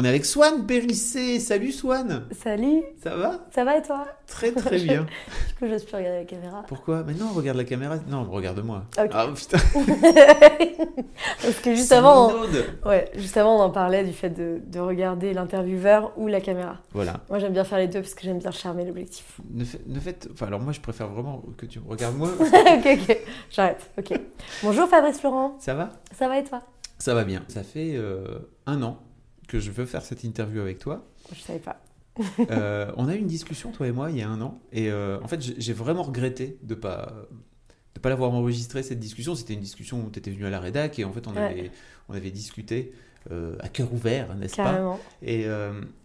On est avec Swan Périssé. Salut Swan. Salut, Ça va? Ça va et toi? Très très bien. Du coup, j'ose plus regarder la caméra. Pourquoi? Mais non, regarde la caméra. Non, regarde-moi. Ah putain. Parce que juste avant, on... Ouais, juste avant, on en parlait du fait de, de regarder l'intervieweur ou la caméra. Voilà. Moi, j'aime bien faire les deux parce que j'aime bien charmer l'objectif. Ne, fait- ne faites. Enfin, alors moi, je préfère vraiment que tu regardes moi. ok, ok, j'arrête. Ok. Bonjour Fabrice Florent, Ça va? Ça va et toi? Ça va bien. Ça fait euh, un an que je veux faire cette interview avec toi. Je savais pas. Euh, on a eu une discussion, toi et moi, il y a un an. Et euh, en fait, j'ai vraiment regretté de pas de pas l'avoir enregistré cette discussion. C'était une discussion où tu étais venu à la rédac et en fait, on Ouais. avait, on avait discuté euh, à cœur ouvert, n'est-ce pas? Et,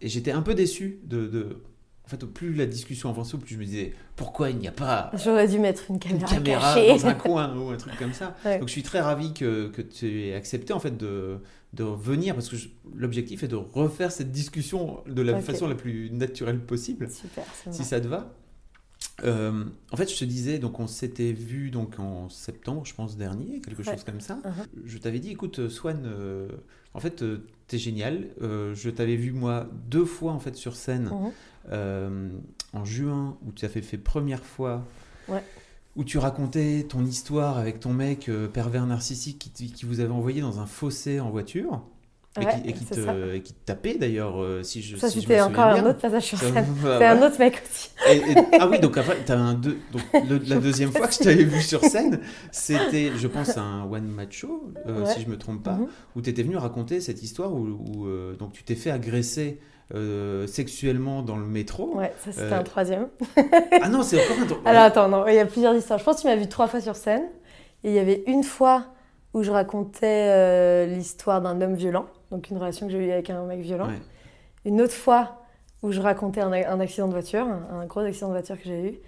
et j'étais un peu déçu de, de- En fait, au plus la discussion avançait, au plus je me disais pourquoi il n'y a pas J'aurais dû mettre une une caméra, cachée. dans un coin ou un truc comme ça. Ouais. Donc je suis très ravi que, que tu aies accepté en fait de, de venir parce que je- l'objectif est de refaire cette discussion de la façon la plus naturelle possible, Super, si ça te va. Euh, en fait, je te disais, donc on s'était vu donc en septembre, je pense dernier, quelque Ouais. chose comme ça. Mhm. Je t'avais dit, écoute, Swan, euh, en fait, euh, t'es génial. Euh, je t'avais vu moi deux fois en fait sur scène euh, en juin où tu as fait, fait première fois. Ouais. Où tu racontais ton histoire avec ton mec euh, pervers narcissique qui vous avait envoyé dans un fossé en voiture et, qui, et qui c'est te, ça. et qui te tapait d'ailleurs euh, si je Ça, si c'était encore un bien. autre passage sur scène. C'est un autre mec aussi. Et- ah oui, donc après, t'avais un deux, donc le- la deuxième fois que je t'avais vu sur scène, c'était, je pense, un one match show, euh, Ouais. si je me trompe pas, Mhm. où tu étais venu raconter cette histoire où, où, euh, donc tu t'es fait agresser euh, sexuellement dans le métro. Ouais, ça c'était un troisième. Ah non, c'est encore un truc. Alors attends, non, il y a plusieurs histoires. Je pense que tu m'as vu trois fois sur scène. Et il y avait une fois où je racontais l'histoire d'un homme violent, donc une relation que j'ai eue avec un mec violent. Ouais. Une autre fois où je racontais un, un accident de voiture, un, un gros accident de voiture que j'ai eu.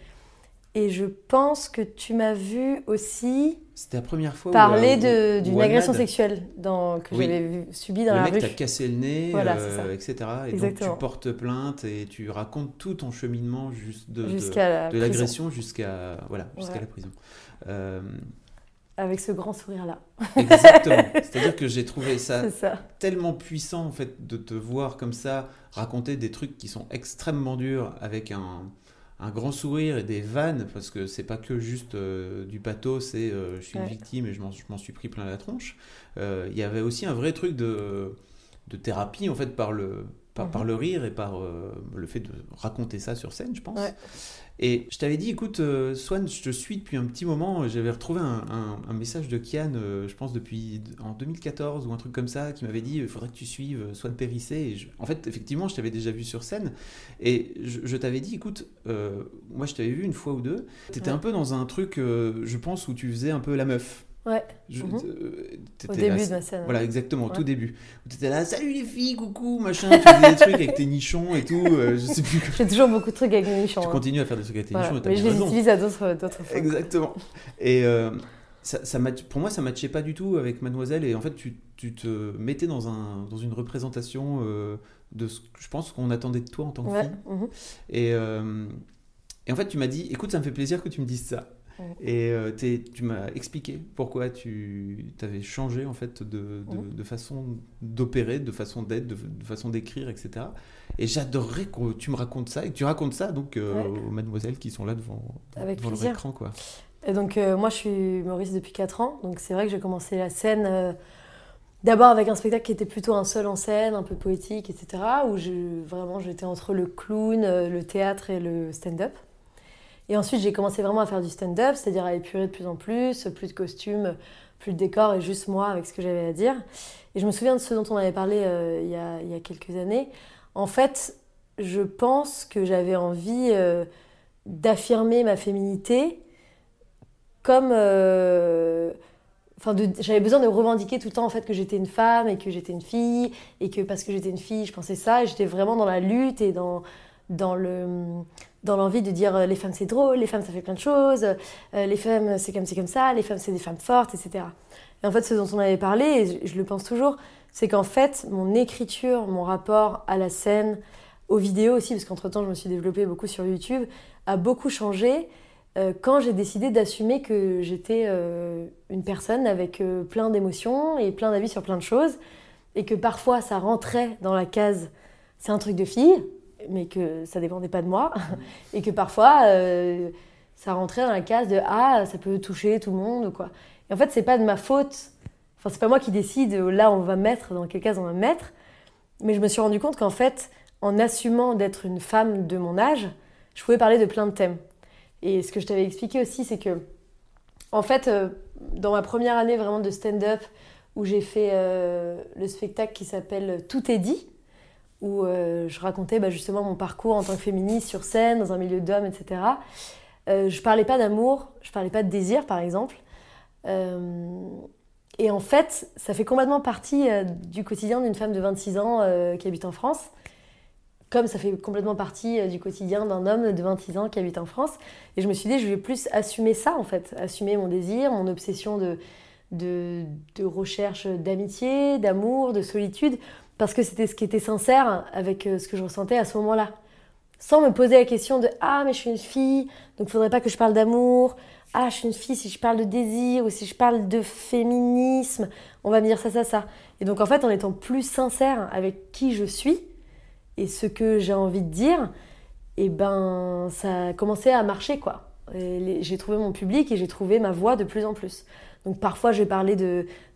Et je pense que tu m'as vu aussi C'était la première fois parler euh, d'une agression sexuelle dans, que Oui. j'avais subie dans Le la mec rue. t'a cassé le nez, Voilà, euh, etc. Et Exactement. donc tu portes plainte et tu racontes tout ton cheminement juste de, de- Jusqu'à la l'agression jusqu'à voilà, jusqu'à Ouais. la prison. Euh, Avec ce grand sourire-là. exactement. C'est-à-dire que j'ai trouvé ça ça. tellement puissant en fait de te voir comme ça raconter des trucs qui sont extrêmement durs avec un, un grand sourire et des vannes parce que c'est pas que juste euh, du pathos c'est euh, je suis une victime et je m'en, je m'en suis pris plein la tronche Euh, il y avait aussi un vrai truc de, de thérapie en fait par le par, Mhm. par le rire et par euh, le fait de raconter ça sur scène je pense Ouais. et je t'avais dit, écoute, euh, Swan, je te suis depuis un petit moment. J'avais retrouvé un, un- un message de Kian, euh, je pense depuis en 2014 ou un truc comme ça, qui m'avait dit, il faudrait que tu suives euh, Swan Périssé. Et je- en fait, effectivement, je t'avais déjà vu sur scène. Et je, je t'avais dit, écoute, euh, moi je t'avais vu une fois ou deux. T'étais Ouais. un peu dans un truc, euh, je pense, où tu faisais un peu la meuf. Ouais, Je- euh, au là- début de ma scène. voilà, exactement, au Ouais. tout début. Où t'étais là, salut les filles, coucou, machin, tu faisais des trucs avec tes nichons et tout, euh, je sais plus. J'ai toujours beaucoup de trucs avec mes nichons. Tu hein. continues à faire des trucs avec tes Voilà. nichons et t'as Mais je les raison. utilise à d'autres fois. Exactement. Et euh, ça, ça match- pour moi, ça matchait pas du tout avec Mademoiselle. Et en fait, tu, tu te mettais dans, un, dans une représentation euh, de ce que je pense qu'on attendait de toi en tant que Ouais. fille. mhm. Et, euh, et en fait, tu m'as dit, écoute, ça me fait plaisir que tu me dises ça. Ouais. Et euh, tu m'as expliqué pourquoi tu avais changé en fait de, de, façon d'opérer, de façon d'être, de, façon d'écrire, etc. Et j'adorerais que tu me racontes ça et que tu racontes ça donc euh, Ouais. aux mademoiselles qui sont là devant, Avec devant leur écran. Quoi. Et donc, euh, moi, je suis humoriste depuis 4 ans. Donc, c'est vrai que j'ai commencé la scène d'abord avec un spectacle qui était plutôt un seul en scène, un peu poétique, etc. Où je, vraiment, j'étais entre le clown, le théâtre et le stand-up. Et ensuite, j'ai commencé vraiment à faire du stand-up, c'est-à-dire à épurer de plus en plus, plus de costumes, plus de décors et juste moi avec ce que j'avais à dire. Et je me souviens de ce dont on avait parlé euh, il, y a, il y a quelques années. En fait, je pense que j'avais envie euh, d'affirmer ma féminité comme euh, enfin j'avais besoin de revendiquer tout le temps en fait que j'étais une femme et que j'étais une fille et que parce que j'étais une fille je pensais ça et j'étais vraiment dans la lutte et dans dans le dans l'envie de dire euh, les femmes c'est drôle les femmes ça fait plein de choses euh, les femmes c'est comme c'est comme ça les femmes c'est des femmes fortes etc et en fait, ce dont on avait parlé, et je, le pense toujours, c'est qu'en fait, mon écriture, mon rapport à la scène, aux vidéos aussi, parce qu'entre-temps, je me suis développée beaucoup sur YouTube, a beaucoup changé euh, quand j'ai décidé d'assumer que j'étais une personne avec plein d'émotions et plein d'avis sur plein de choses, et que parfois ça rentrait dans la case c'est un truc de fille, mais que ça dépendait pas de moi, et que parfois ça rentrait dans la case de ah ça peut toucher tout le monde quoi. Et en fait c'est pas de ma faute, enfin c'est pas moi qui décide là on va mettre dans quelle case on va mettre, mais je me suis rendu compte qu'en fait en assumant d'être une femme de mon âge, je pouvais parler de plein de thèmes. Et ce que je t'avais expliqué aussi, c'est que, en fait, euh, dans ma première année vraiment de stand-up, où j'ai fait euh, le spectacle qui s'appelle Tout est dit, où euh, je racontais bah, justement mon parcours en tant que féministe sur scène, dans un milieu d'hommes, etc. je parlais pas d'amour, je parlais pas de désir, par exemple. et en fait, ça fait complètement partie du quotidien d'une femme de 26 ans qui habite en France comme ça fait complètement partie euh, du quotidien d'un homme de 26 ans qui habite en France. Et je me suis dit, je vais plus assumer ça, en fait. Assumer mon désir, mon obsession de, de, recherche d'amitié, d'amour, de solitude, parce que c'était ce qui était sincère avec euh, ce que je ressentais à ce moment-là. Sans me poser la question de Ah, mais je suis une fille, donc faudrait pas que je parle d'amour. Ah, je suis une fille, si je parle de désir ou si je parle de féminisme, on va me dire ça, ça, ça. Et donc en fait, en étant plus sincère avec qui je suis, et ce que j'ai envie de dire, et eh ben ça a commencé à marcher quoi. J'ai trouvé mon public et j'ai trouvé ma voix de plus en plus. Donc parfois je vais parler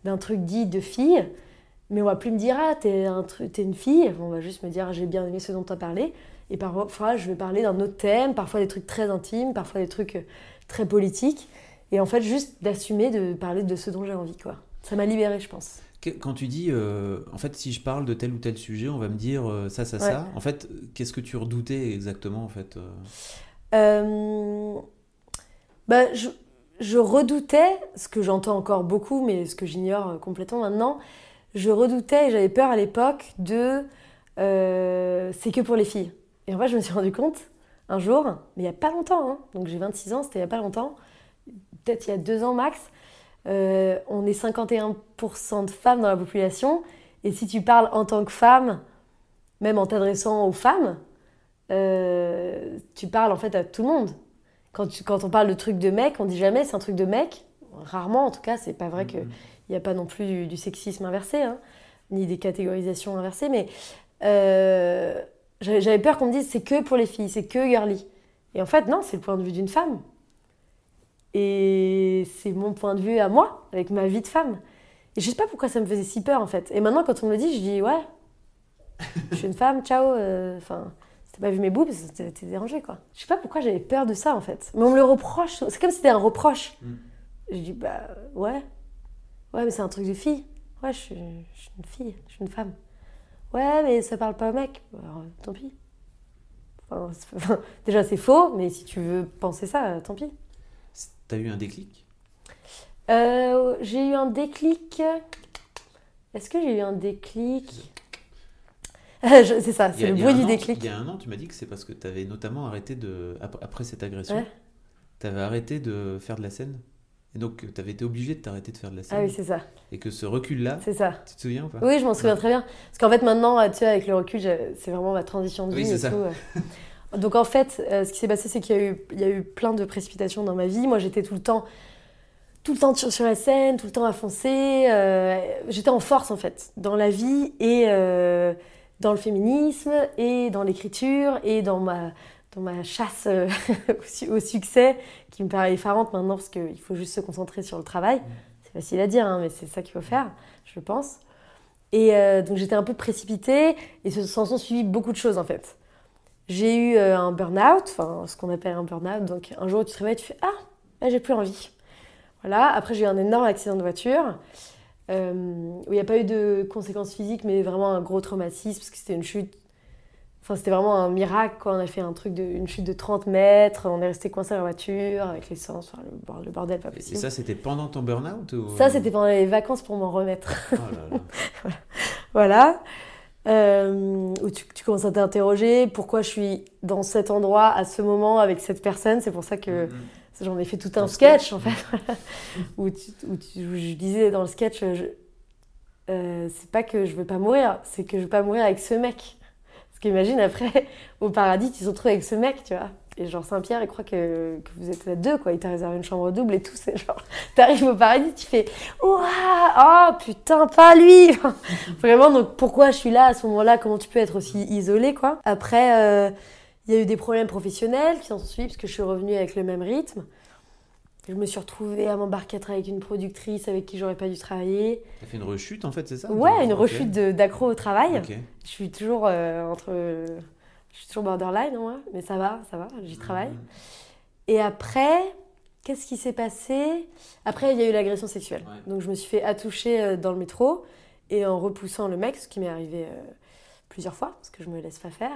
d'un truc dit de fille, mais on va plus me dire ah t'es un, es une fille, on va juste me dire j'ai bien aimé ce dont tu as parlé. Et parfois je vais parler d'un autre thème, parfois des trucs très intimes, parfois des trucs euh, très politiques. Et en fait juste d'assumer de parler de ce dont j'ai envie quoi. Ça m'a libérée je pense. Quand tu dis, euh, en fait, si je parle de tel ou tel sujet, on va me dire euh, ça, ça, ça. En fait, qu'est-ce que tu redoutais exactement, en fait euh? bah, je, je, redoutais, ce que j'entends encore beaucoup, mais ce que j'ignore complètement maintenant, je redoutais et j'avais peur à l'époque de c'est que pour les filles. Et en fait, je me suis rendu compte un jour, mais il n'y a pas longtemps, hein, donc j'ai 26 ans, c'était il n'y a pas longtemps, peut-être il y a deux ans max, euh, on est 51% de femmes dans la population. Et si tu parles en tant que femme, même en t'adressant aux femmes, euh, tu parles en fait à tout le monde. Quand, quand on parle de trucs de mec, on dit jamais c'est un truc de mec. Rarement en tout cas, c'est pas vrai qu'il n'y a pas non plus du, sexisme inversé, hein, ni des catégorisations inversées. Mais euh, j'avais peur qu'on me dise c'est que pour les filles, c'est que girly. Et en fait, non, c'est le point de vue d'une femme. Et c'est mon point de vue à moi, avec ma vie de femme. Et je sais pas pourquoi ça me faisait si peur en fait. Et maintenant, quand on me le dit, je dis ouais, je suis une femme, ciao. Euh, enfin, c'était pas vu mes boobs, t'es dérangé quoi. Je sais pas pourquoi j'avais peur de ça en fait. Mais on me le reproche, c'est comme si c'était un reproche. Mm. Je dis bah ouais, ouais, mais c'est un truc de fille. Ouais, je suis, une fille, je suis une femme. Ouais, mais ça parle pas au mec. Alors, tant pis. déjà, c'est faux, mais si tu veux penser ça, tant pis. T'as eu un déclic? Euh, J'ai eu un déclic. Est-ce que j'ai eu un déclic? C'est ça, c'est le bruit du déclic. Il y a un an, tu m'as dit que c'est parce que tu avais notamment arrêté de. Après cette agression, tu avais arrêté de faire de la scène? Et donc, tu avais été obligé de t'arrêter de faire de la scène. Ah oui, c'est ça. Et que ce recul-là. C'est ça. Tu te souviens ou pas? Oui, je m'en souviens très bien. Parce qu'en fait, maintenant, tu sais, avec le recul, c'est vraiment ma transition de vie oui, et ça. tout. Donc en fait, euh, ce qui s'est passé, c'est qu'il y, a eu, il y a eu plein de précipitations dans ma vie. Moi, j'étais tout le temps, tout le temps sur, la scène, tout le temps à foncer. Euh, j'étais en force en fait, dans la vie et euh, dans le féminisme et dans l'écriture et dans ma, dans ma chasse au, succès, qui me paraît effarante maintenant parce qu'il faut juste se concentrer sur le travail. C'est facile à dire, hein, mais c'est ça qu'il faut faire, je pense. Et donc j'étais un peu précipitée et s'en sont suivi beaucoup de choses en fait. J'ai eu euh, un burn-out, enfin ce qu'on appelle un burn-out. Donc un jour tu te réveilles, tu fais Ah, j'ai plus envie. Voilà. Après j'ai eu un énorme accident de voiture euh, où il n'y a pas eu de conséquences physiques, mais vraiment un gros traumatisme parce que c'était une chute. Enfin, c'était vraiment un miracle. Quoi. On a fait un truc de, une chute de 30 mètres, on est resté coincé dans la voiture avec l'essence, enfin, le, bordel, pas possible. Et ça, c'était pendant ton burn-out Ça, c'était pendant les vacances pour m'en remettre. Oh là là. voilà. Euh, où tu, commences à t'interroger pourquoi je suis dans cet endroit à ce moment avec cette personne? C'est pour ça que mm-hmm. J'en ai fait tout un sketch, en fait, où, tu- où tu- où je disais dans le sketch, euh, c'est pas que je veux pas mourir, c'est que je veux pas mourir avec ce mec. Parce qu'imagine, après, au paradis, tu te retrouves avec ce mec, tu vois. Et genre, Saint-Pierre, il croit que, vous êtes à deux, quoi. Il t'a réservé une chambre double et tout. C'est genre, t'arrives au paradis, tu fais Ouah, oh putain, pas lui Vraiment, donc pourquoi je suis là à ce moment-là? Comment tu peux être aussi isolé, quoi? Après, euh, il y a eu des problèmes professionnels qui s'en sont suivis parce que je suis revenue avec le même rythme. Je me suis retrouvée à m'embarquer à travailler avec une productrice avec qui j'aurais pas dû travailler. T'as fait une rechute en fait, c'est ça Ouais, une rechute d'accro au travail. Je suis toujours euh, entre. Je suis toujours borderline, moi, mais ça va, ça va, j'y travaille. Et après, qu'est-ce qui s'est passé? Après, il y a eu l'agression sexuelle. Ouais. Donc, je me suis fait attoucher euh, dans le métro et en repoussant le mec, ce qui m'est arrivé euh, plusieurs fois, parce que je me laisse pas faire.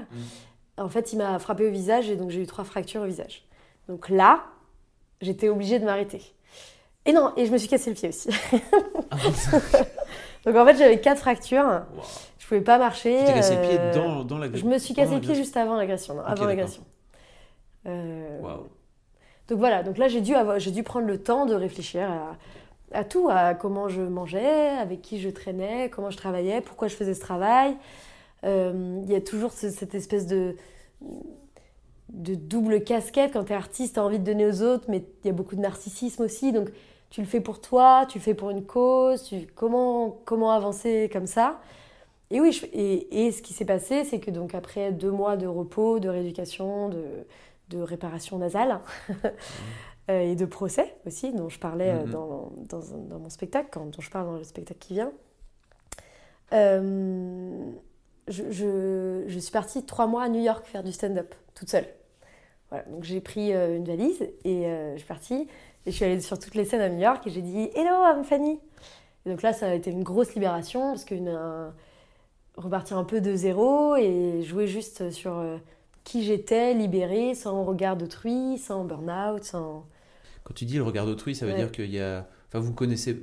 En fait, il m'a frappé au visage et donc j'ai eu trois fractures au visage. Donc là, j'étais obligée de m'arrêter. Et non, et je me suis cassé le pied aussi. Ah, donc en fait, j'avais quatre fractures. Wow. Je pouvais pas marcher. Tu t'es cassé le pied euh, dans, dans la Je me suis cassé le pied l'agression. juste avant l'agression, avant l'agression. Euh, Waouh. donc voilà, donc là j'ai dû, avoir, j'ai dû prendre le temps de réfléchir à, à tout, à comment je mangeais, avec qui je traînais, comment je travaillais, pourquoi je faisais ce travail. Euh, Il y a toujours ce- cette espèce de, de double casquette. Quand tu es artiste, tu as envie de donner aux autres, mais il y a beaucoup de narcissisme aussi. Donc tu le fais pour toi, tu le fais pour une cause, tu, comment, comment avancer comme ça? Et oui, je- et, et ce qui s'est passé, c'est que donc après deux mois de repos, de rééducation, de, de réparation nasale euh, et de procès aussi, dont je parlais euh, Mhm. dans, dans mon spectacle, quand, dont je parle dans le spectacle qui vient, euh, je, je- je suis partie trois mois à New York faire du stand-up, toute seule. Voilà, donc j'ai pris euh, une valise et euh, je suis partie et je suis allée sur toutes les scènes à New York et j'ai dit Hello, I'm Fanny. Et donc là, ça a été une grosse libération parce qu'une un- repartir un peu de zéro et jouer juste sur euh, qui j'étais, libérée, sans regard d'autrui, sans burn-out, sans. Quand tu dis le regard d'autrui, ça veut Ouais. dire qu'il y a. Enfin, vous connaissez.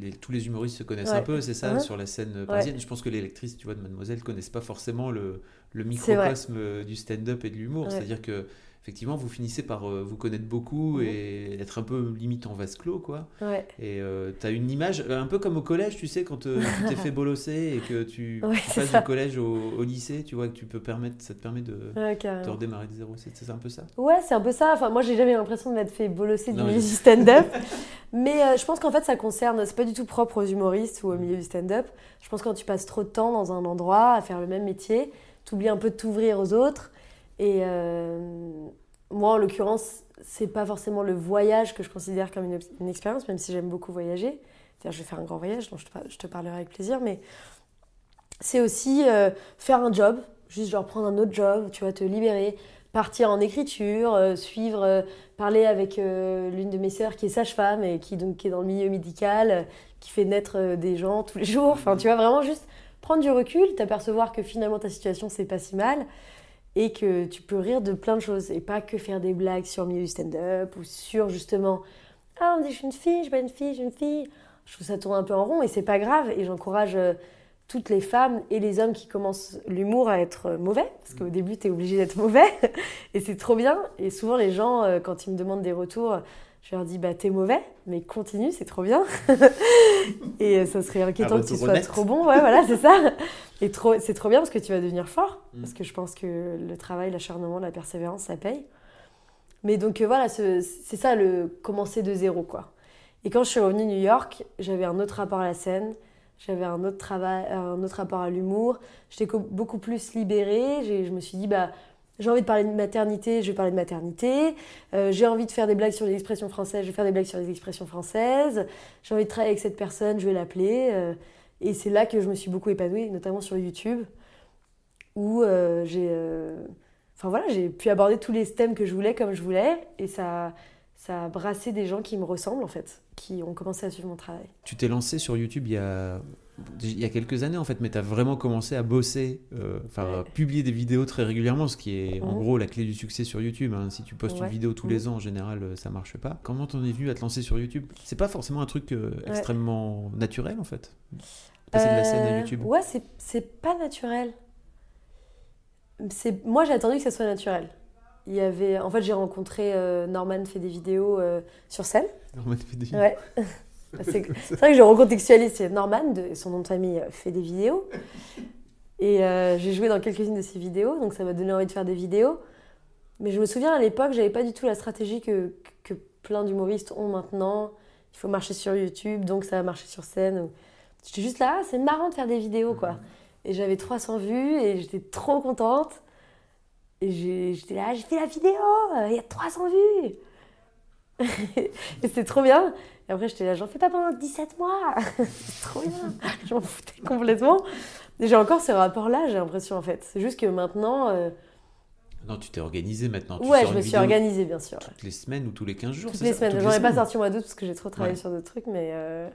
les- tous les humoristes se connaissent Ouais. un peu, c'est ça, Mhm. sur la scène parisienne. Je pense que les lectrices, tu vois, de Mademoiselle connaissent pas forcément le, microcosme euh, du stand-up et de l'humour. C'est-à-dire que. Effectivement, vous finissez par euh, vous connaître beaucoup Mhm. et être un peu limite en vase clos, quoi. Ouais, Et tu as une image, euh, un peu comme au collège, tu sais, quand euh, tu t'es fait bolosser et que tu, Ouais, tu c'est passes du collège au, au lycée, tu vois, que tu peux permettre, ça te permet de, ouais, de redémarrer de zéro. C'est c'est un peu ça? Ouais, c'est un peu ça. Enfin, moi, j'ai jamais l'impression de m'être fait bolosser du milieu du stand-up. Mais euh, je pense qu'en fait, ça concerne. C'est pas du tout propre aux humoristes ou au milieu du stand-up. Je pense que quand tu passes trop de temps dans un endroit à faire le même métier, tu oublies un peu de t'ouvrir aux autres. Et euh, moi, en l'occurrence, c'est pas forcément le voyage que je considère comme une, expérience, même si j'aime beaucoup voyager. C'est-à-dire, je vais faire un grand voyage dont je te, parlerai avec plaisir. Mais c'est aussi euh, faire un job, juste genre prendre un autre job, tu vois, te libérer, partir en écriture, euh, suivre, euh, parler avec l'une de mes sœurs qui est sage-femme et qui, donc, est dans le milieu médical, qui fait naître des gens tous les jours. Enfin, tu vois, vraiment juste prendre du recul, t'apercevoir que finalement ta situation, c'est pas si mal et que tu peux rire de plein de choses et pas que faire des blagues sur le milieu du stand-up ou sur justement ah on dit je suis une fille, je suis pas une fille, je suis une fille. Je trouve ça tourne un peu en rond et c'est pas grave et j'encourage euh, toutes les femmes et les hommes qui commencent l'humour à être euh, mauvais parce qu'au début tu es obligé d'être mauvais et c'est trop bien et souvent les gens euh, quand ils me demandent des retours je leur dis bah t'es mauvais mais continue c'est trop bien. Et euh, ça serait inquiétant que tu sois trop bon. Ouais voilà c'est ça. Et trop c'est trop bien parce que tu vas devenir fort Mm. parce que je pense que le travail l'acharnement la persévérance ça paye. Mais donc euh, voilà ce- c'est ça le commencer de zéro quoi. Et quand je suis revenue à New York j'avais un autre rapport à la scène j'avais un autre travail un autre rapport à l'humour. J'étais co- beaucoup plus libérée. Je me suis dit bah j'ai envie de parler de maternité, je vais parler de maternité. Euh, j'ai envie de faire des blagues sur les expressions françaises, je vais faire des blagues sur les expressions françaises. J'ai envie de travailler avec cette personne, je vais l'appeler. Euh, et c'est là que je me suis beaucoup épanouie, notamment sur YouTube, où euh, j'ai, enfin voilà, j'ai pu aborder tous les thèmes que je voulais comme je voulais, et ça, ça a brassé des gens qui me ressemblent en fait, qui ont commencé à suivre mon travail. Tu t'es lancé sur YouTube il y a, il y a quelques années en fait, mais tu as vraiment commencé à bosser, euh, enfin Ouais. publier des vidéos très régulièrement, ce qui est en gros la clé du succès sur YouTube. hein. Si tu postes une vidéo tous Mhm. les ans, en général, euh, ça marche pas. Comment t'en es venu à te lancer sur YouTube? C'est pas forcément un truc euh, extrêmement naturel en fait? Passer de la scène à YouTube. Ouais, c'est- pas naturel. C'est- Moi, j'ai attendu que ça soit naturel. il y avait. En fait, j'ai rencontré Norman fait des vidéos sur scène. Norman fait des Ouais. C'est vrai que je recontextualise. C'est Norman, de, son nom de famille, euh, fait des vidéos. Et euh, j'ai joué dans quelques-unes de ses vidéos, donc ça m'a donné envie de faire des vidéos. Mais je me souviens à l'époque, j'avais pas du tout la stratégie que, que plein d'humoristes ont maintenant. Il faut marcher sur YouTube, donc ça va marcher sur scène. J'étais juste là, ah, c'est marrant de faire des vidéos, quoi. Et j'avais 300 vues et j'étais trop contente. Et j'étais là, j'ai fait la vidéo, euh, il y a 300 vues. et c'était trop bien. Et après, j'étais là, j'en fais pas pendant 17 mois. c'est trop bien. Je m'en foutais complètement. Et j'ai encore ce rapport-là, j'ai l'impression, en fait. C'est juste que maintenant. euh, Non, tu t'es organisé maintenant. Tu ouais, je me suis organisée, bien sûr. Toutes les semaines ou tous les 15 jours Toutes les ça semaines. J'en ai pas sorti au mois d'août parce que j'ai trop travaillé Ouais. sur d'autres trucs, mais. euh,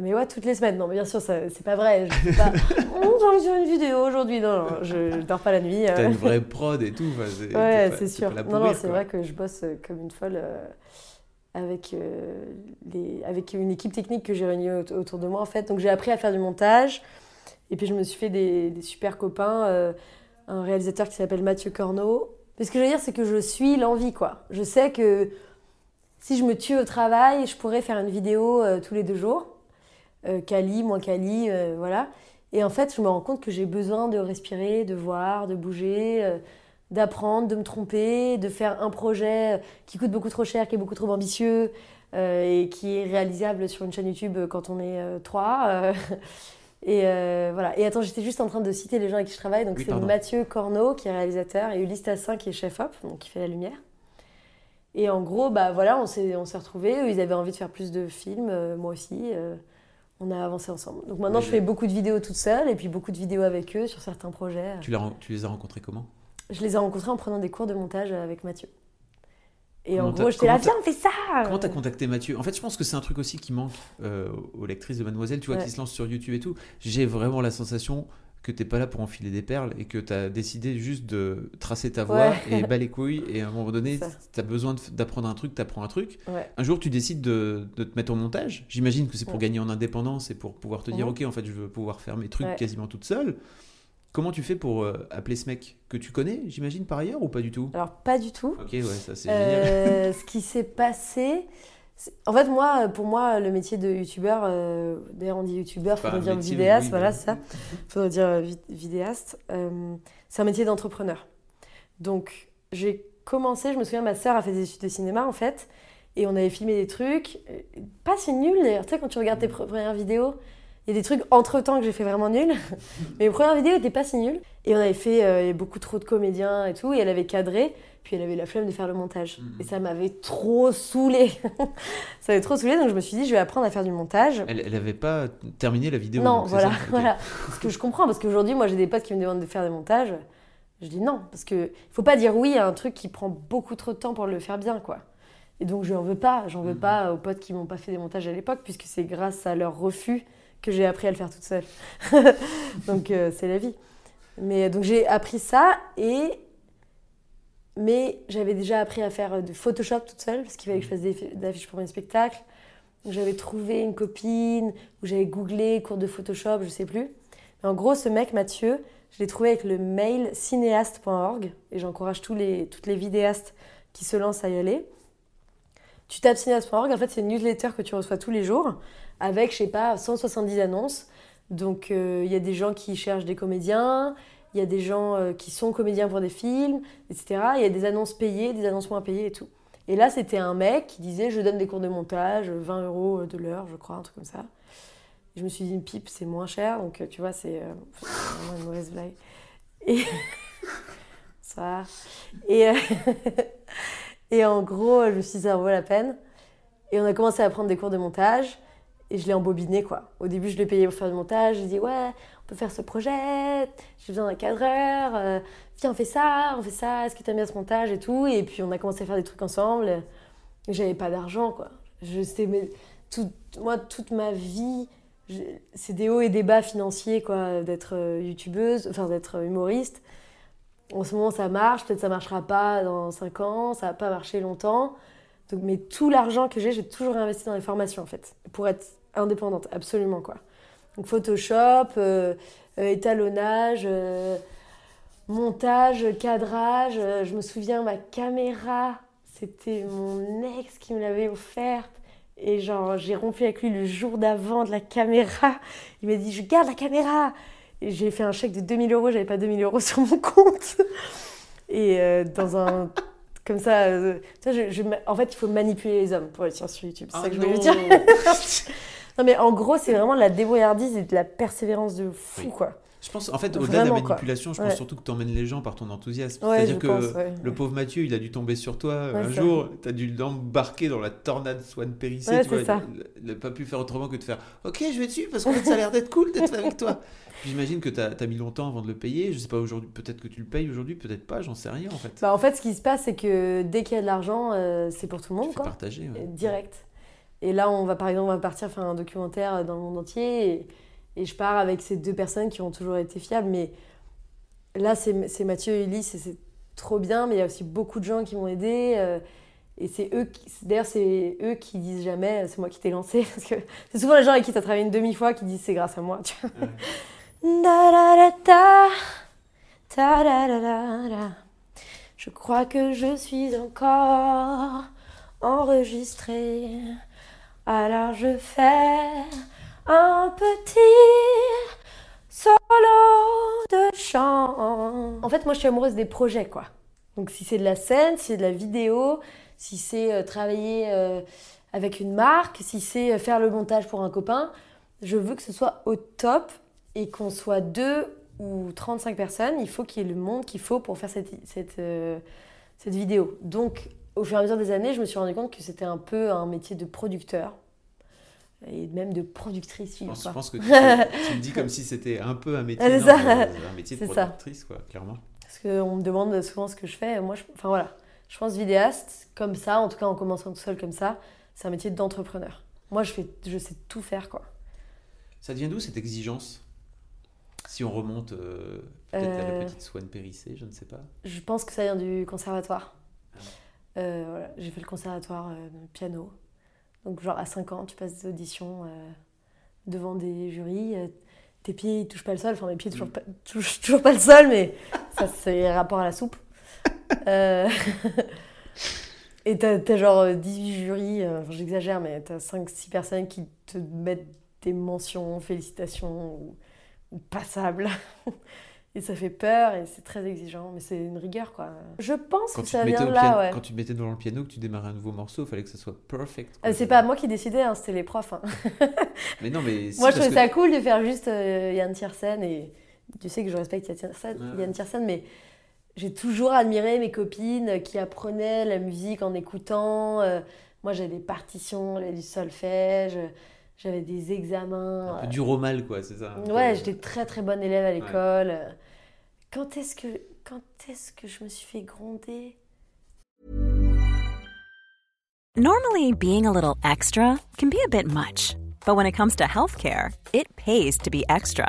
Mais ouais, toutes les semaines. Non, mais bien sûr, c'est pas vrai. Je pas, oh, j'ai envie de faire une vidéo aujourd'hui. Non, non, je, je dors pas la nuit. euh. T'as une vraie prod et tout. enfin, Ouais, c'est sûr. pas là Non, non, c'est vrai que je bosse comme une folle euh, avec, euh, les... avec une équipe technique que j'ai réunie aut- autour de moi, en fait. Donc, j'ai appris à faire du montage. Et puis, je me suis fait des, super copains. euh, un réalisateur qui s'appelle Mathieu Corneau. Mais ce que je veux dire, c'est que je suis l'envie, quoi. Je sais que si je me tue au travail, je pourrais faire une vidéo euh, tous les deux jours. Quali, moins euh, voilà. Et en fait, je me rends compte que j'ai besoin de respirer, de voir, de bouger, d'apprendre, de me tromper, de faire un projet qui coûte beaucoup trop cher, qui est beaucoup trop ambitieux euh, et qui est réalisable sur une chaîne YouTube quand on est euh, trois. euh. et euh, voilà. Et attends, j'étais juste en train de citer les gens avec qui je travaille. Donc Oui, c'est. Mathieu Corneau qui est réalisateur et Ulysse Tassin qui est chef-op, donc qui fait la lumière. Et en gros, bah voilà, on s'est on s'est retrouvés. Eux, ils avaient envie de faire plus de films, euh, moi aussi. euh, on a avancé ensemble. Donc maintenant, je fais beaucoup de vidéos toute seule et puis beaucoup de vidéos avec eux sur certains projets. Tu les as rencontrés comment? Je les ai rencontrés en prenant des cours de montage avec Mathieu. Et Comment en gros, j'étais là, viens, on fait ça Comment t'as contacté Mathieu? En fait, je pense que c'est un truc aussi qui manque euh, aux lectrices de Mademoiselle, tu vois, Ouais. qui se lancent sur YouTube et tout. J'ai vraiment la sensation que t'es pas là pour enfiler des perles et que t'as décidé juste de tracer ta voie Ouais. et bas les couilles. Et à un moment donné, t'as besoin d'apprendre un truc, t'apprends un truc. Ouais. Un jour, tu décides de, de te mettre au montage. J'imagine que c'est pour gagner en indépendance et pour pouvoir te dire, Mhm. ok, en fait, je veux pouvoir faire mes trucs quasiment toute seule. Comment tu fais pour euh, appeler ce mec que tu connais, j'imagine, par ailleurs ou pas du tout? Alors, pas du tout. Ok, ouais, ça c'est génial. Euh, ce qui s'est passé. En fait, moi, pour moi, le métier de youtubeur, euh, d'ailleurs, on dit youtubeur, faudrait dire métier, vidéaste, oui, voilà, c'est ça. Faudrait dire euh, vid- vidéaste. Euh, c'est un métier d'entrepreneur. Donc, j'ai commencé, je me souviens, ma sœur a fait des études de cinéma, en fait, et on avait filmé des trucs, euh, pas si nuls d'ailleurs. Tu sais, quand tu regardes tes pre- premières vidéos, il y a des trucs entre-temps que j'ai fait vraiment nuls. Mais les premières vidéos étaient pas si nulles. Et on avait fait euh, beaucoup trop de comédiens et tout, et elle avait cadré, puis elle avait la flemme de faire le montage. Mhm. Et ça m'avait trop saoulée. ça m'avait trop saoulée, donc je me suis dit, je vais apprendre à faire du montage. Elle, elle avait pas terminé la vidéo. non, voilà, ça voilà. Parce que je comprends, parce qu'aujourd'hui, moi, j'ai des potes qui me demandent de faire des montages. Je dis non, parce que faut pas dire oui à un truc qui prend beaucoup trop de temps pour le faire bien, quoi. Et donc, je n'en veux pas. J'en veux Mhm. pas aux potes qui m'ont pas fait des montages à l'époque, puisque c'est grâce à leur refus que j'ai appris à le faire toute seule. donc, euh, c'est la vie. Mais donc, j'ai appris ça et. Mais j'avais déjà appris à faire euh, de Photoshop toute seule, parce qu'il fallait que je fasse des des affiches pour mes spectacles. J'avais trouvé une copine, ou j'avais googlé cours de Photoshop, je sais plus. Mais en gros, ce mec, Mathieu, je l'ai trouvé avec le mail cinéaste.org, et j'encourage tous les, toutes les vidéastes qui se lancent à y aller. Tu tapes cinéaste.org, en fait, c'est une newsletter que tu reçois tous les jours, avec, je sais pas, 170 annonces. Donc, euh, il y a des gens qui cherchent des comédiens, il y a des gens euh, qui sont comédiens pour des films, etc. Il y a des annonces payées, des annonces moins payées et tout. Et là, c'était un mec qui disait Je donne des cours de montage, 20 euros de l'heure, je crois, un truc comme ça. Je me suis dit Une pipe, c'est moins cher, donc euh, tu vois, c'est vraiment une mauvaise blague. Et. ça. Et, et en gros, je me suis dit Ça vaut la peine. Et on a commencé à prendre des cours de montage. Et je l'ai embobiné, quoi. Au début, je l'ai payé pour faire du montage. J'ai dit, ouais, on peut faire ce projet. J'ai besoin d'un cadreur. euh, viens, on fait ça, on fait ça. Est-ce que tu aimes bien ce montage et tout? Et puis, on a commencé à faire des trucs ensemble. J'avais pas d'argent, quoi. Je, c'était mes- tout- moi, toute ma vie, c'est des hauts et des bas financiers, quoi, d'être euh, youtubeuse, enfin, d'être humoriste. En ce moment, ça marche. Peut-être ça marchera pas dans 5 ans. Ça va pas marcher longtemps. Donc, mais tout l'argent que j'ai, j'ai toujours investi dans les formations, en fait, pour être indépendante, absolument, quoi. Donc, Photoshop, euh, euh, étalonnage, euh, montage, cadrage. Je me souviens, ma caméra, c'était mon ex qui me l'avait offerte. Et genre, j'ai rompu avec lui le jour d'avant de la caméra. Il m'a dit, je garde la caméra. Et j'ai fait un chèque de 2000 euros, j'avais pas 2000 euros sur mon compte. Et euh, dans un. Comme ça, euh, tu vois, je- je en fait, il faut manipuler les hommes pour être sur YouTube. C'est ça Ah que je voulais non. dire. Non, mais en gros, c'est vraiment de la débrouillardise et de la persévérance de fou, Oui. quoi. Je pense, en fait, au-delà de la quoi. manipulation, je Ouais. pense surtout que tu emmènes les gens par ton enthousiasme. Ouais, C'est-à-dire que pense, ouais. le pauvre Mathieu, il a dû tomber sur toi un jour, tu as dû l'embarquer dans la tornade Swan Périssé. Ouais, tu vois. Il- n'a pas pu faire autrement que de faire Ok, je vais dessus parce fait, ça a l'air d'être cool d'être avec toi. J'imagine que tu as, mis longtemps avant de le payer. Je sais pas aujourd'hui, peut-être que tu le payes aujourd'hui, peut-être pas, j'en sais rien en fait. Bah, en fait, ce qui se passe, c'est que dès qu'il y a de l'argent, euh, c'est pour tout le monde, quoi. partager. Direct. Et là, on va par exemple, on va partir faire un documentaire dans le monde entier. Et, et je pars avec ces deux personnes qui ont toujours été fiables. Mais là, c'est Mathieu et Elise, et c'est trop bien. Mais il y a aussi beaucoup de gens qui m'ont aidé. euh, et c'est eux qui. D'ailleurs, c'est eux qui disent jamais c'est moi qui t'ai lancé. Parce que c'est souvent les gens avec qui tu as travaillé une demi-fois qui disent c'est grâce à moi. Tu vois. Ouais. Je crois que je suis encore enregistrée. Alors je fais un petit solo de chant. En fait, moi je suis amoureuse des projets, quoi. Donc si c'est de la scène, si c'est de la vidéo, si c'est euh, travailler euh, avec une marque, si c'est euh, faire le montage pour un copain, je veux que ce soit au top et qu'on soit deux ou 35 personnes, il faut qu'il y ait le monde qu'il faut pour faire cette, cette, cette vidéo. Donc, au fur et à mesure des années, je me suis rendu compte que c'était un peu un métier de producteur et même de productrice. Je pense que tu, tu me dis comme si c'était un peu un métier, non, mais un métier de ça. productrice, quoi, clairement. Parce qu'on me demande souvent ce que je fais. Moi, je, enfin voilà, je pense vidéaste comme ça, en tout cas en commençant tout seul comme ça, c'est un métier d'entrepreneur. Moi, je, fais, je sais tout faire, quoi. Ça vient d'où cette exigence? Si on remonte euh, peut-être à la Euh. petite Swan Périssé, je ne sais pas. Je pense que ça vient du conservatoire. Ah. Euh, voilà, j'ai fait le conservatoire euh, piano. Donc, genre, à 5 ans, tu passes des auditions euh, devant des jurys. euh, tes pieds, ils touchent pas le sol. Enfin, mes pieds touchent pas, touchent toujours pas le sol, mais ça, c'est rapport à la soupe. Euh, Et t'as as genre euh, 18 jurys, enfin, j'exagère, mais t'as 5-6 personnes qui te mettent des mentions, félicitations ou, ou passables. Et ça fait peur et c'est très exigeant, mais c'est une rigueur quoi. Je pense Quand que ça vient de là, piano- ouais. quand tu te mettais devant le piano, que tu démarrais un nouveau morceau, il fallait que ça soit perfect. Euh, c'est pas moi qui décidais, hein, c'était les profs. hein. Mais non, mais moi je trouvais que- ça cool de faire juste euh, Yann Tiersen et tu sais que je respecte Yann Tiersen, Ouais. Yann Tiersen, mais j'ai toujours admiré mes copines qui apprenaient la musique en écoutant. euh, moi j'avais des partitions, j'avais du solfège, j'avais des examens. Un peu dur au mal, quoi, c'est ça. Ouais, j'étais très très bonne élève à l'école. Quand est-ce que quand est-ce que je me suis fait gronder Normally, being a little extra can be a bit much, but when it comes to healthcare, it pays to be extra.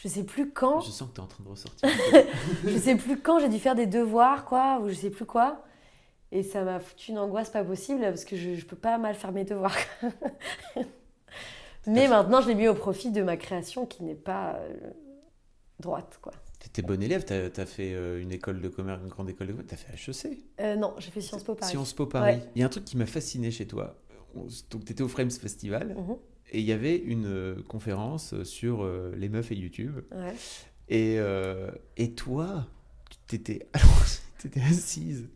Je sais plus quand. Je sens que t'es en train de ressortir. je sais plus quand j'ai dû faire des devoirs, quoi, ou je sais plus quoi. Et ça m'a foutu une angoisse pas possible parce que je, je peux pas mal faire mes devoirs. Mais maintenant, je l'ai mis au profit de ma création qui n'est pas euh, droite, quoi. T'étais bon élève, t'as as fait euh, une école de commerce, une grande école de commerce, t'as fait HEC. Euh, non, j'ai fait Sciences Po Paris. Sciences Po Paris. Ouais. Il y a un truc qui m'a fasciné chez toi. On- Donc, tu étais au Frames Festival Mhm. Et il y avait une euh, conférence sur euh, les meufs et YouTube. Ouais. Et, euh, et toi, tu t'étais alors, t'étais assise.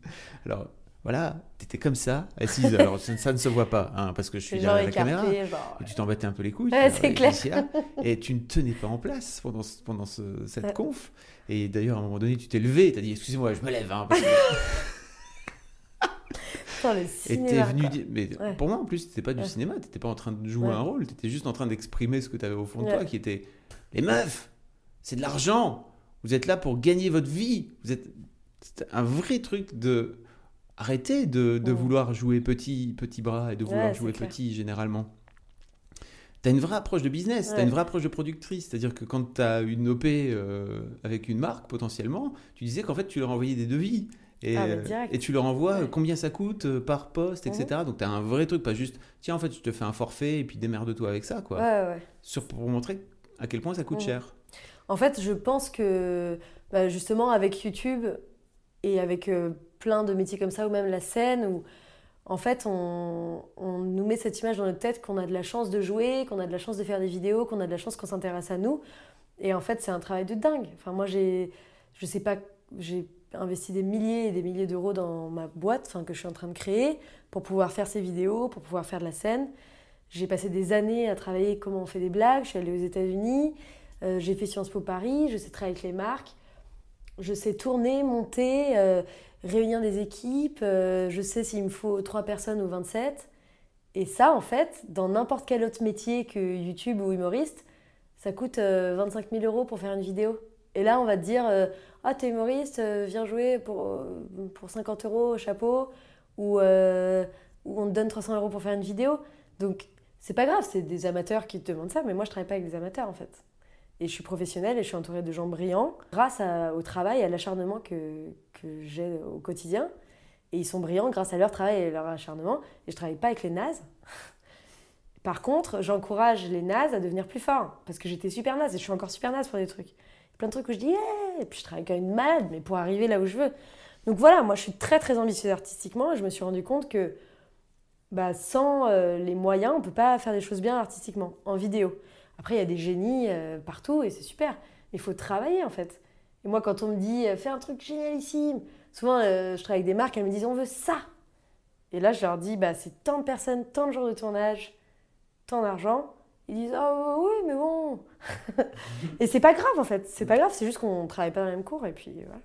Alors, voilà, tu étais comme ça, assise. Alors, ça, ça ne se voit pas, hein, parce que je suis gens derrière la caméra. genre. Et tu t'en battais un peu les couilles. Ouais, c'est et clair. là, et tu ne tenais pas en place pendant, ce- pendant ce- cette Ouais. conf. Et d'ailleurs, à un moment donné, tu t'es levé tu as dit Excusez-moi, je me lève. hein, parce que- Putain, le Et cinéma, t'es venu dire. Mais Ouais. pour moi, en plus, c'était pas du Ouais. cinéma, t'étais pas en train de jouer Ouais. un rôle, t'étais juste en train d'exprimer ce que t'avais au fond de toi, qui était Les meufs, c'est de l'argent. Vous êtes là pour gagner votre vie. Vous êtes. C'était un vrai truc de. arrêter de, de vouloir jouer petit, petit bras et de vouloir jouer clair. petit généralement. Tu as une vraie approche de business, tu as Ouais. une vraie approche de productrice. C'est-à-dire que quand tu as une OP euh, avec une marque potentiellement, tu disais qu'en fait tu leur envoyais des devis. Et, Ah, mais euh, et tu leur envoies Ouais. combien ça coûte euh, par poste, etc. Donc tu as un vrai truc, pas juste tiens en fait je te fais un forfait et puis démerde-toi avec ça. quoi. Ouais, ouais. Sur, pour montrer à quel point ça coûte cher. En fait, je pense que bah, justement avec YouTube et avec euh, plein de métiers comme ça, ou même la scène, où en fait on, on nous met cette image dans notre tête qu'on a de la chance de jouer, qu'on a de la chance de faire des vidéos, qu'on a de la chance qu'on s'intéresse à nous. Et en fait, c'est un travail de dingue. Enfin, moi, j'ai, je sais pas, j'ai investi des milliers et des milliers d'euros dans ma boîte, enfin que je suis en train de créer, pour pouvoir faire ces vidéos, pour pouvoir faire de la scène. J'ai passé des années à travailler comment on fait des blagues. Je suis allée aux États-Unis. Euh, j'ai fait Sciences Po Paris, je sais travailler avec les marques, je sais tourner, monter, euh, réunir des équipes, euh, je sais s'il me faut 3 personnes ou 27. Et ça, en fait, dans n'importe quel autre métier que YouTube ou humoriste, ça coûte euh, 25 000 euros pour faire une vidéo. Et là, on va te dire Ah, t'es humoriste, euh, viens jouer pour, euh, pour 50 euros au chapeau, ou, euh, ou on te donne 300 euros pour faire une vidéo. Donc, c'est pas grave, c'est des amateurs qui te demandent ça, mais moi, je travaille pas avec des amateurs, en fait. Et je suis professionnelle et je suis entourée de gens brillants grâce au travail et à l'acharnement que, que j'ai au quotidien. Et ils sont brillants grâce à leur travail et leur acharnement. Et je travaille pas avec les nazes. Par contre, j'encourage les nazes à devenir plus forts. Parce que j'étais super naze et je suis encore super naze pour des trucs. Plein de trucs où je dis, yeah et puis je travaille comme une malade, mais pour arriver là où je veux. Donc voilà, moi je suis très très ambitieuse artistiquement et je me suis rendu compte que bah, sans euh, les moyens, on peut pas faire des choses bien artistiquement, en vidéo. Après, il y a des génies euh, partout et c'est super. Mais il faut travailler en fait. Et moi, quand on me dit euh, fais un truc génialissime, souvent je travaille avec des marques, elles me disent on veut ça. Et là, je leur dis bah, c'est tant de personnes, tant de jours de tournage, tant d'argent. Ils disent ah oui, mais bon. et c'est pas grave en fait. C'est pas grave, c'est juste qu'on travaille pas dans le même cours et puis voilà.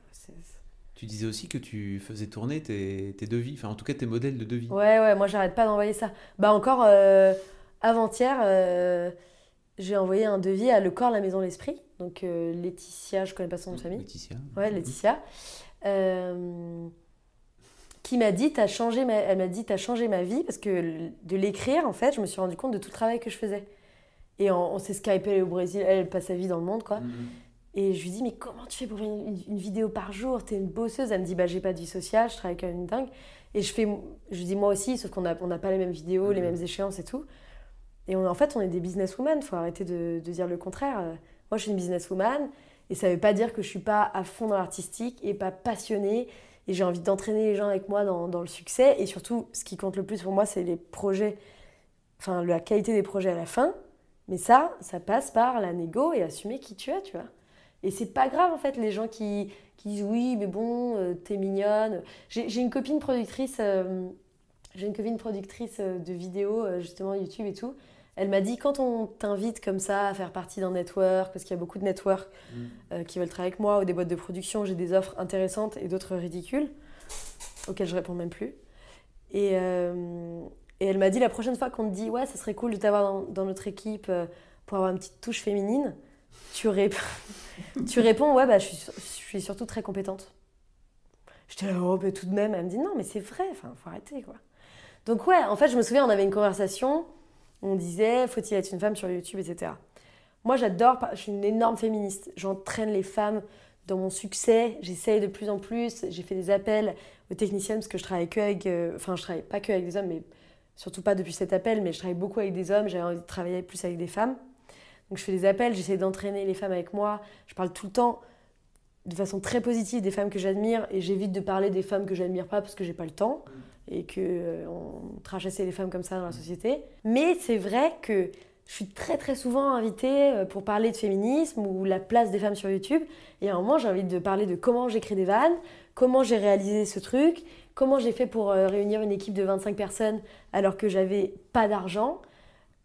Tu disais aussi que tu faisais tourner tes, tes devis, enfin en tout cas tes modèles de devis. Ouais, ouais, moi j'arrête pas d'envoyer ça. Bah encore euh, avant-hier, euh, j'ai envoyé un devis à Le Corps, la Maison, l'Esprit. Donc euh, Laetitia, je connais pas son nom de famille. Laetitia. Ouais, Laetitia. Euh, qui m'a dit, t'as changé ma... elle m'a dit, t'as changé ma vie parce que de l'écrire, en fait, je me suis rendu compte de tout le travail que je faisais. Et on, on s'est skypé au Brésil, elle, passe sa vie dans le monde, quoi. Mhm. Et je lui dis, mais comment tu fais pour une, une vidéo par jour? T'es une bosseuse. Elle me dit, bah j'ai pas de vie sociale, je travaille comme une dingue. Et je, fais, je lui dis, moi aussi, sauf qu'on n'a on n'a pas les mêmes vidéos, les Mhm. mêmes échéances et tout. Et on, en fait, on est des businesswomen, faut arrêter de, de dire le contraire. Euh, Moi, je suis une businesswoman, et ça veut pas dire que je suis pas à fond dans l'artistique et pas passionnée. Et j'ai envie d'entraîner les gens avec moi dans, dans le succès. Et surtout, ce qui compte le plus pour moi, c'est les projets, enfin la qualité des projets à la fin. Mais ça, ça passe par la négo et assumer qui tu es, tu vois. Et c'est pas grave en fait, les gens qui, qui disent oui, mais bon, euh, t'es mignonne. J'ai une copine productrice, euh, j'ai une copine productrice euh, de vidéos, justement YouTube et tout. Elle m'a dit quand on t'invite comme ça à faire partie d'un network, parce qu'il y a beaucoup de networks Mm. euh, qui veulent travailler avec moi ou des boîtes de production, j'ai des offres intéressantes et d'autres ridicules auxquelles je réponds même plus. Et, euh, et elle m'a dit la prochaine fois qu'on te dit ouais, ça serait cool de t'avoir dans, notre équipe euh, pour avoir une petite touche féminine, tu, rép- tu réponds ouais, bah, je, suis, surtout très compétente. J'étais là, oh, mais tout de même. Elle me dit non, mais c'est vrai, enfin, faut arrêter quoi. Donc, ouais, en fait, je me souviens, on avait une conversation, on disait faut-il être une femme sur YouTube, etc. Moi, j'adore, je suis une énorme féministe. J'entraîne les femmes dans mon succès, j'essaye de plus en plus. J'ai fait des appels aux techniciennes parce que je travaille que avec. euh, je travaille pas que avec des hommes, mais surtout pas depuis cet appel, mais je travaille beaucoup avec des hommes. J'avais envie de travailler plus avec des femmes. Donc, je fais des appels, j'essaie d'entraîner les femmes avec moi. Je parle tout le temps de façon très positive des femmes que j'admire et j'évite de parler des femmes que j'admire pas parce que j'ai pas le temps et que euh, on trachassait les femmes comme ça dans la société. Mais c'est vrai que je suis très très souvent invitée euh, pour parler de féminisme ou la place des femmes sur YouTube. Et à un moment, j'ai envie de parler de comment j'écris des vannes, comment j'ai réalisé ce truc, comment j'ai fait pour euh, réunir une équipe de 25 personnes alors que j'avais pas d'argent,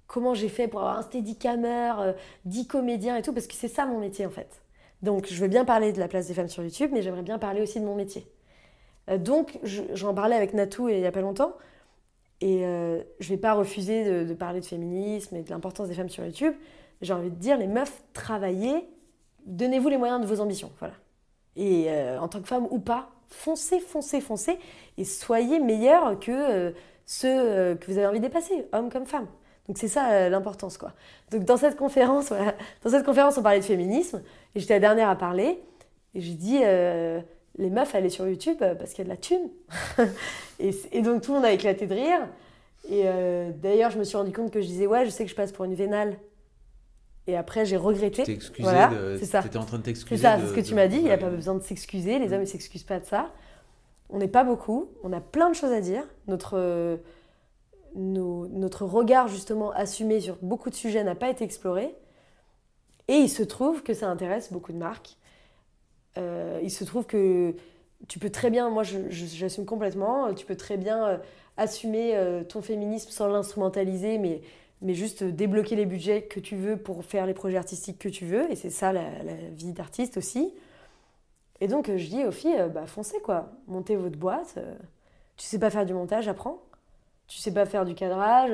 comment j'ai fait pour avoir un steadicammer, euh, 10 comédiens et tout, parce que c'est ça mon métier en fait. Donc je veux bien parler de la place des femmes sur YouTube, mais j'aimerais bien parler aussi de mon métier. Euh, donc je- j'en parlais avec Natou il y a pas longtemps, et euh, je vais pas refuser de, parler de féminisme et de l'importance des femmes sur YouTube. J'ai envie de dire, les meufs, travaillez, donnez-vous les moyens de vos ambitions. Voilà. Et euh, en tant que femme ou pas, foncez, foncez, foncez et soyez meilleurs que euh, ceux euh, que vous avez envie de dépasser, hommes comme femmes. Donc c'est ça euh, l'importance quoi. Donc dans cette conférence, voilà, dans cette conférence on parlait de féminisme et j'étais la dernière à parler et j'ai dit euh, les meufs allaient sur YouTube parce qu'il y a de la thune. et, donc tout le monde a éclaté de rire. Et euh, d'ailleurs je me suis rendu compte que je disais ouais je sais que je passe pour une vénale. Et après j'ai regretté. Excusé, Voilà, de- c'est ça. t'étais en train de C'est t'excuser. ça, de- c'est ce que tu m'as dit. Il n'y a pas besoin de s'excuser. Les Mm. hommes, ils s'excusent pas de ça. On n'est pas beaucoup. On a plein de choses à dire. Notre, euh, notre regard, justement, assumé sur beaucoup de sujets n'a pas été exploré. Et il se trouve que ça intéresse beaucoup de marques. Euh, il se trouve que tu peux très bien, moi j'assume complètement, tu peux très bien euh, assumer euh, ton féminisme sans l'instrumentaliser, mais, mais juste débloquer les budgets que tu veux pour faire les projets artistiques que tu veux. Et c'est ça la vie d'artiste aussi. Et donc euh, je dis aux filles, euh, bah, foncez quoi, montez votre boîte. euh, tu sais pas faire du montage, apprends. Tu sais pas faire du cadrage.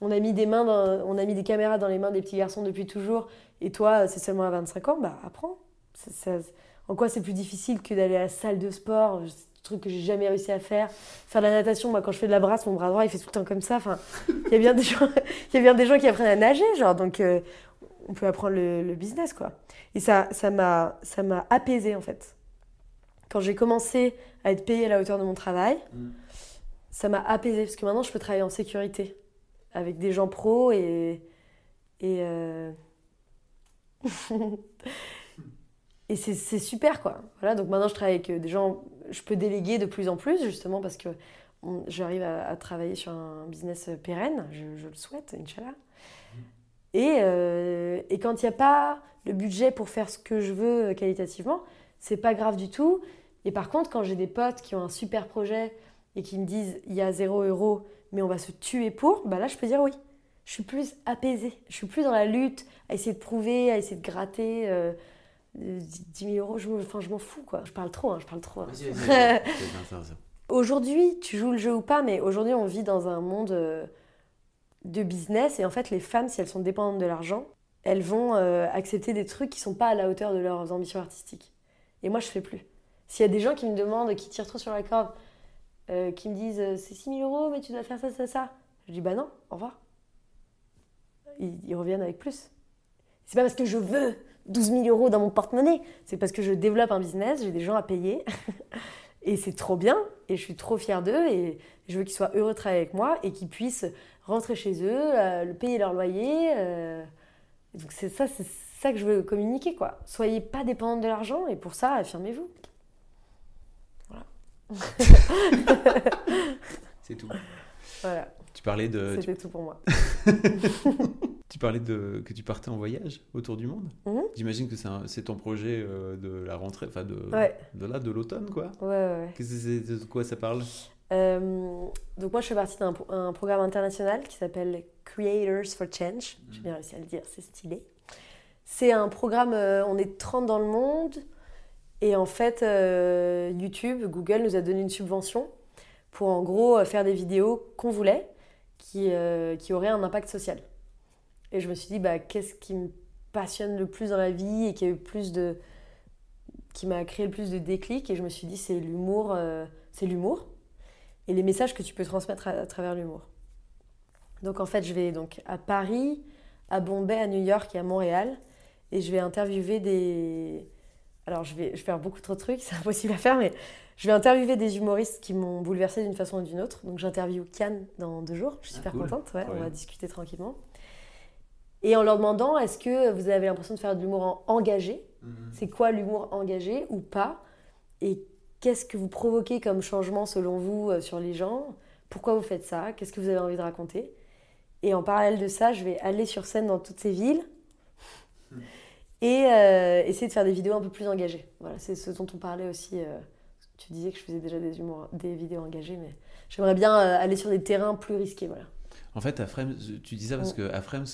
On a mis des mains, dans- on a mis des caméras dans les mains des petits garçons depuis toujours. Et toi, c'est seulement à 25 ans, bah apprends. En quoi c'est plus difficile que d'aller à la salle de sport? Truc que j'ai jamais réussi à faire. Faire de la natation, moi quand je fais de la brasse, mon bras droit il fait tout le temps comme ça. Enfin, il y a bien des gens, il y a bien des gens qui apprennent à nager, genre donc on peut apprendre le, le business quoi. Et ça, ça m'a, ça m'a apaisé en fait. Quand j'ai commencé à être payée à la hauteur de mon travail, Mm. ça m'a apaisé parce que maintenant je peux travailler en sécurité avec des gens pros et et euh, et c'est c'est super quoi. Voilà, donc maintenant je travaille avec euh, des gens, je peux déléguer de plus en plus justement parce que on- j'arrive à, à travailler sur un business pérenne, je, je le souhaite, Inch'Allah. Et, euh, et quand il n'y a pas le budget pour faire ce que je veux qualitativement, c'est pas grave du tout. Et par contre, quand j'ai des potes qui ont un super projet et qui me disent il y a zéro euro, mais on va se tuer pour, bah là je peux dire oui. Je suis plus apaisée. Je suis plus dans la lutte à essayer de prouver, à essayer de gratter. euh, euh, 10 000 euros, je, enfin, je m'en fous quoi. Je parle trop, hein, je parle trop. hein. Aujourd'hui, tu joues le jeu ou pas, mais aujourd'hui, on vit dans un monde euh, de business et en fait, les femmes, si elles sont dépendantes de l'argent, elles vont euh, accepter des trucs qui sont pas à la hauteur de leurs ambitions artistiques. Et moi, je fais plus. S'il y a des gens qui me demandent, qui tirent trop sur la corde, euh, qui me disent euh, c'est 6 000 euros, mais tu dois faire ça, ça, ça, je dis bah non, au revoir. Ils, reviennent avec plus. C'est pas parce que je veux 12 000 euros dans mon porte-monnaie, c'est parce que je développe un business, j'ai des gens à payer. Et c'est trop bien, et je suis trop fière d'eux, et je veux qu'ils soient heureux de travailler avec moi, et qu'ils puissent rentrer chez eux, euh, payer leur loyer. donc c'est ça, c'est ça que je veux communiquer, quoi. Soyez pas dépendante de l'argent, et pour ça, affirmez-vous. C'est tout. Voilà, Tu parlais de, tu, c'était tout pour moi. tu parlais de que tu partais en voyage autour du monde. Mhm. J'imagine que c'est ton projet euh, de la rentrée, enfin de, Ouais. de là, de l'automne, quoi. Ouais, ouais, ouais. Qu'est-ce que c'est, de quoi ça parle? Euh, donc moi, je fais partie d'un pro- un programme international qui s'appelle Creators for Change. J'ai bien réussi à le dire, c'est stylé. C'est un programme, euh, on est 30 dans le monde. Et en fait, euh, YouTube, Google nous a donné une subvention pour en gros euh, faire des vidéos qu'on voulait, qui, euh, qui auraient un impact social. Et je me suis dit, bah, qu'est-ce qui me passionne le plus dans la vie et qui a eu plus de... qui m'a créé le plus de déclic. Et je me suis dit, c'est l'humour. c'est l'humour et les messages que tu peux transmettre à, à travers l'humour. Donc en fait, je vais donc à Paris, à Bombay, à New York et à Montréal et je vais interviewer des alors je vais, je vais faire beaucoup trop de trucs, c'est impossible à faire mais je vais interviewer des humoristes qui m'ont bouleversé d'une façon ou d'une autre. Donc j'interviewe Kian dans deux jours, je suis Ah, super cool. contente, ouais, on va discuter tranquillement. Et en leur demandant est-ce que vous avez l'impression de faire de l'humour en- engagé? C'est quoi l'humour engagé ou pas? Et qu'est-ce que vous provoquez comme changement selon vous euh, sur les gens? Pourquoi vous faites ça? Qu'est-ce que vous avez envie de raconter? Et en parallèle de ça, je vais aller sur scène dans toutes ces villes et euh, essayer de faire des vidéos un peu plus engagées. Voilà, c'est ce dont on parlait aussi. euh, tu disais que je faisais déjà des, vidéos engagées, mais j'aimerais bien euh, aller sur des terrains plus risqués. Voilà. En fait, à Frems, tu dis ça parce Mm. que à Frems,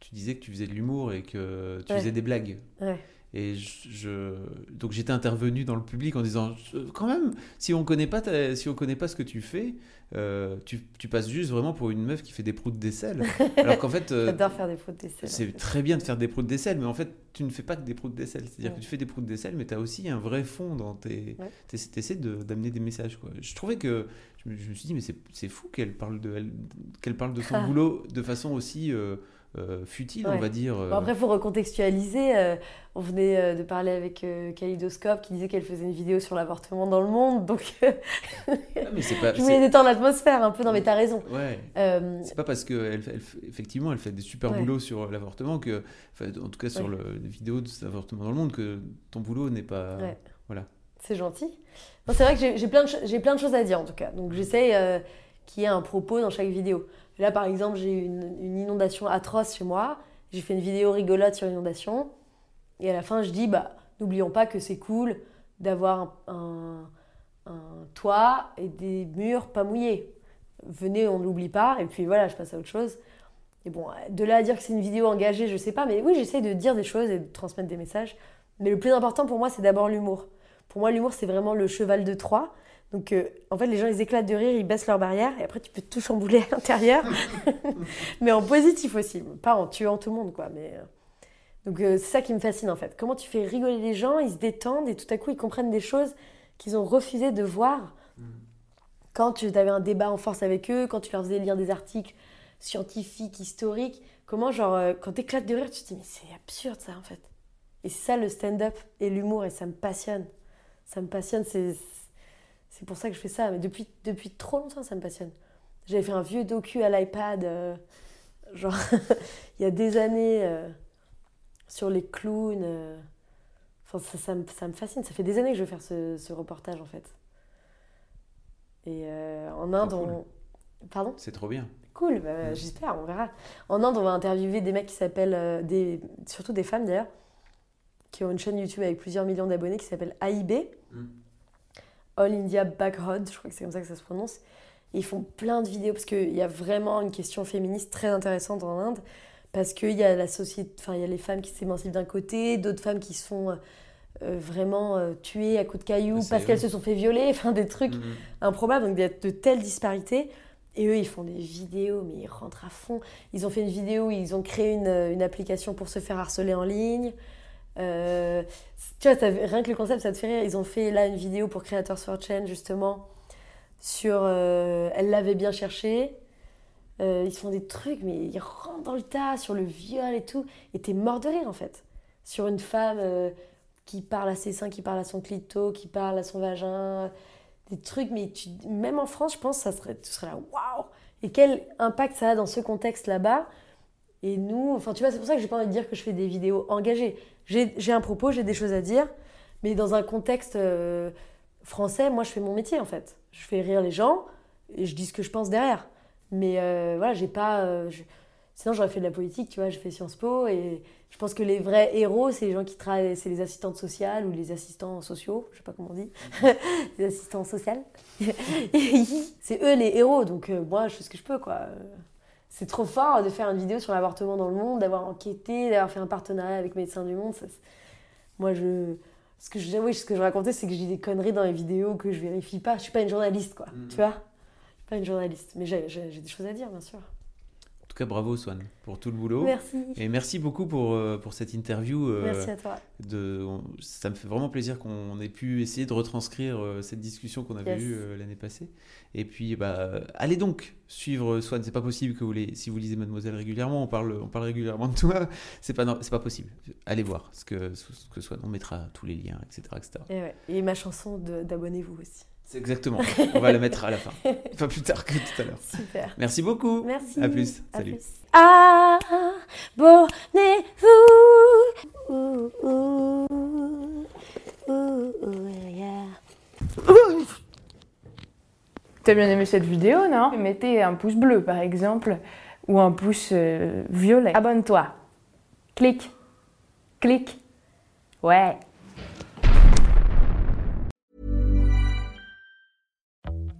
tu disais que tu faisais de l'humour et que tu Ouais. faisais des blagues. Ouais. Et je, donc j'étais intervenu dans le public en disant quand même, si on connaît pas si on connaît pas ce que tu fais, euh, tu, tu, passes juste vraiment pour une meuf qui fait des proutes d'aisselle. Alors qu'en fait, euh, faire des proutes d'aisselle. C'est très bien de faire des proutes d'aisselle, mais en fait, tu ne fais pas que des proutes d'aisselle. C'est-à-dire que tu fais des proutes d'aisselle, mais tu as aussi un vrai fond dans tes. Tu essaies d'amener des messages. Quoi. Je trouvais que. Je me, je me suis dit, mais c'est fou qu'elle parle, de, qu'elle parle de son boulot de façon aussi. Euh, euh, futile, on va dire. Bon, après, il faut recontextualiser. Euh, on venait euh, de parler avec Kaleidoscope qui disait qu'elle faisait une vidéo sur l'avortement dans le monde. Donc, ah, je voulais détendre l'atmosphère un peu. Non, mais t'as raison. Ouais. C'est pas parce qu'elle elle, effectivement, elle fait des super boulots sur l'avortement, que, en tout cas sur le, les vidéos de l'avortement dans le monde, que ton boulot n'est pas. Voilà. C'est gentil. C'est vrai que j'ai plein, de plein de choses à dire en tout cas. Donc j'essaie qu'il y ait un propos dans chaque vidéo. Là, par exemple, j'ai eu une, inondation atroce chez moi. J'ai fait une vidéo rigolote sur l'inondation. Et à la fin, je dis, bah, n'oublions pas que c'est cool d'avoir un, toit et des murs pas mouillés. Venez, on ne l'oublie pas. Et puis voilà, je passe à autre chose. Et bon, de là à dire que c'est une vidéo engagée, je sais pas. Mais oui, j'essaie de dire des choses et de transmettre des messages. Mais le plus important pour moi, c'est d'abord l'humour. Pour moi, l'humour, c'est vraiment le cheval de Troie. Donc, euh, en fait, les gens, ils éclatent de rire, ils baissent leur barrière, et après, tu peux tout chambouler à l'intérieur. mais en positif aussi, pas en tuant tout le monde, quoi. Mais... Euh, donc, euh, c'est ça qui me fascine, en fait. Comment tu fais rigoler les gens, ils se détendent, et tout à coup, ils comprennent des choses qu'ils ont refusé de voir. Mm. Quand tu avais un débat en force avec eux, quand tu leur faisais lire des articles scientifiques, historiques, comment, genre, quand tu éclates de rire, tu te dis, mais c'est absurde, ça, en fait. Et c'est ça, le stand-up et l'humour, et ça me passionne. Ça me passionne, c'est c'est pour ça que je fais ça. Mais depuis, depuis trop longtemps, ça me passionne. J'avais fait un vieux docu à l'iPad, euh, genre, il y a des années, euh, sur les clowns. Euh. Enfin, ça, ça, me, ça, me, fascine. Ça fait des années que je veux faire ce, ce reportage, en fait. Et en Inde, on... Pardon? C'est trop bien. Cool, bah, mm. j'espère, on verra. En Inde, on va interviewer des mecs qui s'appellent, des... surtout des femmes d'ailleurs, qui ont une chaîne YouTube avec plusieurs millions d'abonnés qui s'appelle AIB. Mm. All India Backrod, je crois que c'est comme ça que ça se prononce. ils font plein de vidéos parce qu'il y a vraiment une question féministe très intéressante en Inde. Parce qu'il y a la société, enfin, il y a les femmes qui s'émancipent d'un côté, d'autres femmes qui se font euh, vraiment euh, tuer à coups de cailloux parce qu'elles se sont fait violer, enfin des trucs mhm. improbables. Donc il y a de telles disparités. Et eux, ils font des vidéos, mais ils rentrent à fond. Ils ont fait une vidéo où ils ont créé une, une application pour se faire harceler en ligne. Euh, tu vois, rien que le concept, ça te fait rire. Ils ont fait là une vidéo pour Creators for Change, justement, sur euh, Elle l'avait bien cherché. Euh, ils font des trucs, mais ils rentrent dans le tas sur le viol et tout. Et t'es mort de rire, en fait. Sur une femme qui parle à ses seins, qui parle à son clito, qui parle à son vagin. Des trucs, mais tu, même en France, je pense, ça serait, tu serais là, waouh! Et quel impact ça a dans ce contexte là-bas? Et nous, enfin, tu vois, c'est pour ça que j'ai pas envie de dire que je fais des vidéos engagées. J'ai un propos, j'ai des choses à dire, mais dans un contexte euh, français, moi, je fais mon métier, en fait. Je fais rire les gens et je dis ce que je pense derrière. Mais euh, voilà, j'ai pas. Euh, sinon, j'aurais fait de la politique, tu vois, j'ai fait Sciences Po et je pense que les vrais héros, c'est les gens qui travaillent, c'est les assistantes sociales ou les assistants sociaux, je sais pas comment on dit, les assistants sociales. c'est eux les héros, donc moi, je fais ce que je peux, quoi c'est trop fort de faire une vidéo sur l'avortement dans le monde, d'avoir enquêté, d'avoir fait un partenariat avec Médecins du Monde. moi, je, ce que je, oui, ce que je racontais, c'est que je dis des conneries dans les vidéos que je vérifie pas. Je suis pas une journaliste, quoi. Mm. Tu vois? Je suis pas une journaliste, mais j'ai des choses à dire, bien sûr tout cas, bravo Swan pour tout le boulot. Merci. Et merci beaucoup pour, euh, pour cette interview. Euh, merci à toi. De, ça me fait vraiment plaisir qu'on ait pu essayer de retranscrire euh, cette discussion qu'on avait eue l'année passée. Et puis, bah, allez donc suivre Swan. C'est pas possible que vous les, si vous lisez Mademoiselle régulièrement, on parle, on parle régulièrement de toi. C'est pas, c'est pas possible. Allez voir ce que, ce que Swan. On mettra tous les liens, etc. etc. Et, et ma chanson d'abonnez-vous aussi. C'est exactement. On va la mettre à la fin. Enfin, plus tard que tout à l'heure. Super. Merci beaucoup. Merci. À plus. Salut. Abonnez-vous. T'as bien aimé cette vidéo, non? Mettez un pouce bleu, par exemple, ou un pouce euh, violet. Abonne-toi. Clique. Clique. Ouais.